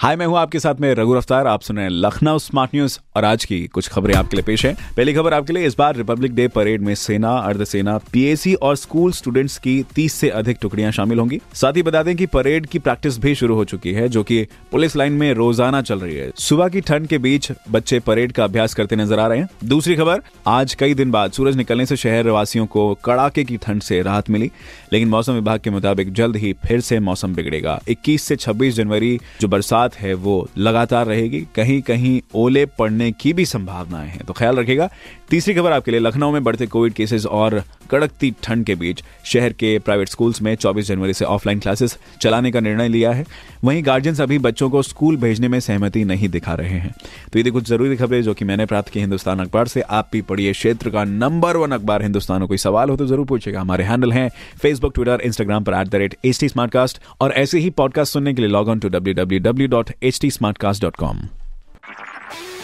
हाय, मैं हूँ आपके साथ में रघु रफ्तार। आप सुन रहे हैं लखनऊ स्मार्ट न्यूज़ और आज की कुछ खबरें आपके लिए पेश है। पहली खबर आपके लिए, इस बार रिपब्लिक डे परेड में सेना, अर्धसेना, पीएसी और स्कूल स्टूडेंट्स की 30 से अधिक टुकड़ियाँ शामिल होंगी। साथ ही बता दें कि परेड की प्रैक्टिस भी शुरू हो चुकी है, जो की पुलिस लाइन में रोज़ाना चल रही है। सुबह की ठंड के बीच बच्चे परेड का अभ्यास करते नज़र आ रहे हैं। दूसरी खबर, आज कई दिन बाद सूरज निकलने से शहर वासियों को कड़ाके की ठंड से राहत मिली, लेकिन मौसम विभाग के मुताबिक जल्द ही फिर से मौसम बिगड़ेगा। 21 से 26 जनवरी, जो बरसात है वो लगातार रहेगी। कहीं कहीं ओले पड़ने की भी संभावनाएँ हैं। तो ख्याल रखिएगा। तीसरी खबर आपके लिए लखनऊ में बढ़ते कोविड केसेस और कड़कती ठंड के बीच शहर के प्राइवेट स्कूल्स में 24 जनवरी से ऑफलाइन क्लासेस चलाने का निर्णय लिया है। वहीं गार्जियंस अभी बच्चों को स्कूल भेजने में सहमति नहीं दिखा रहे हैं। तो ये कुछ ज़रूरी खबरें जो कि मैंने प्राप्त की हिंदुस्तान अखबार से। आप भी पढ़िए क्षेत्र का नंबर वन अखबार। हिंदुस्तान में कोई सवाल हो तो ज़रूर पूछेगा हमारे हैंडल हैं फेसबुक ट्विटर इंस्टाग्राम पर at the rate H T और ऐसे ही पॉडकास्ट सुनने के लिए log on to W W W dot H T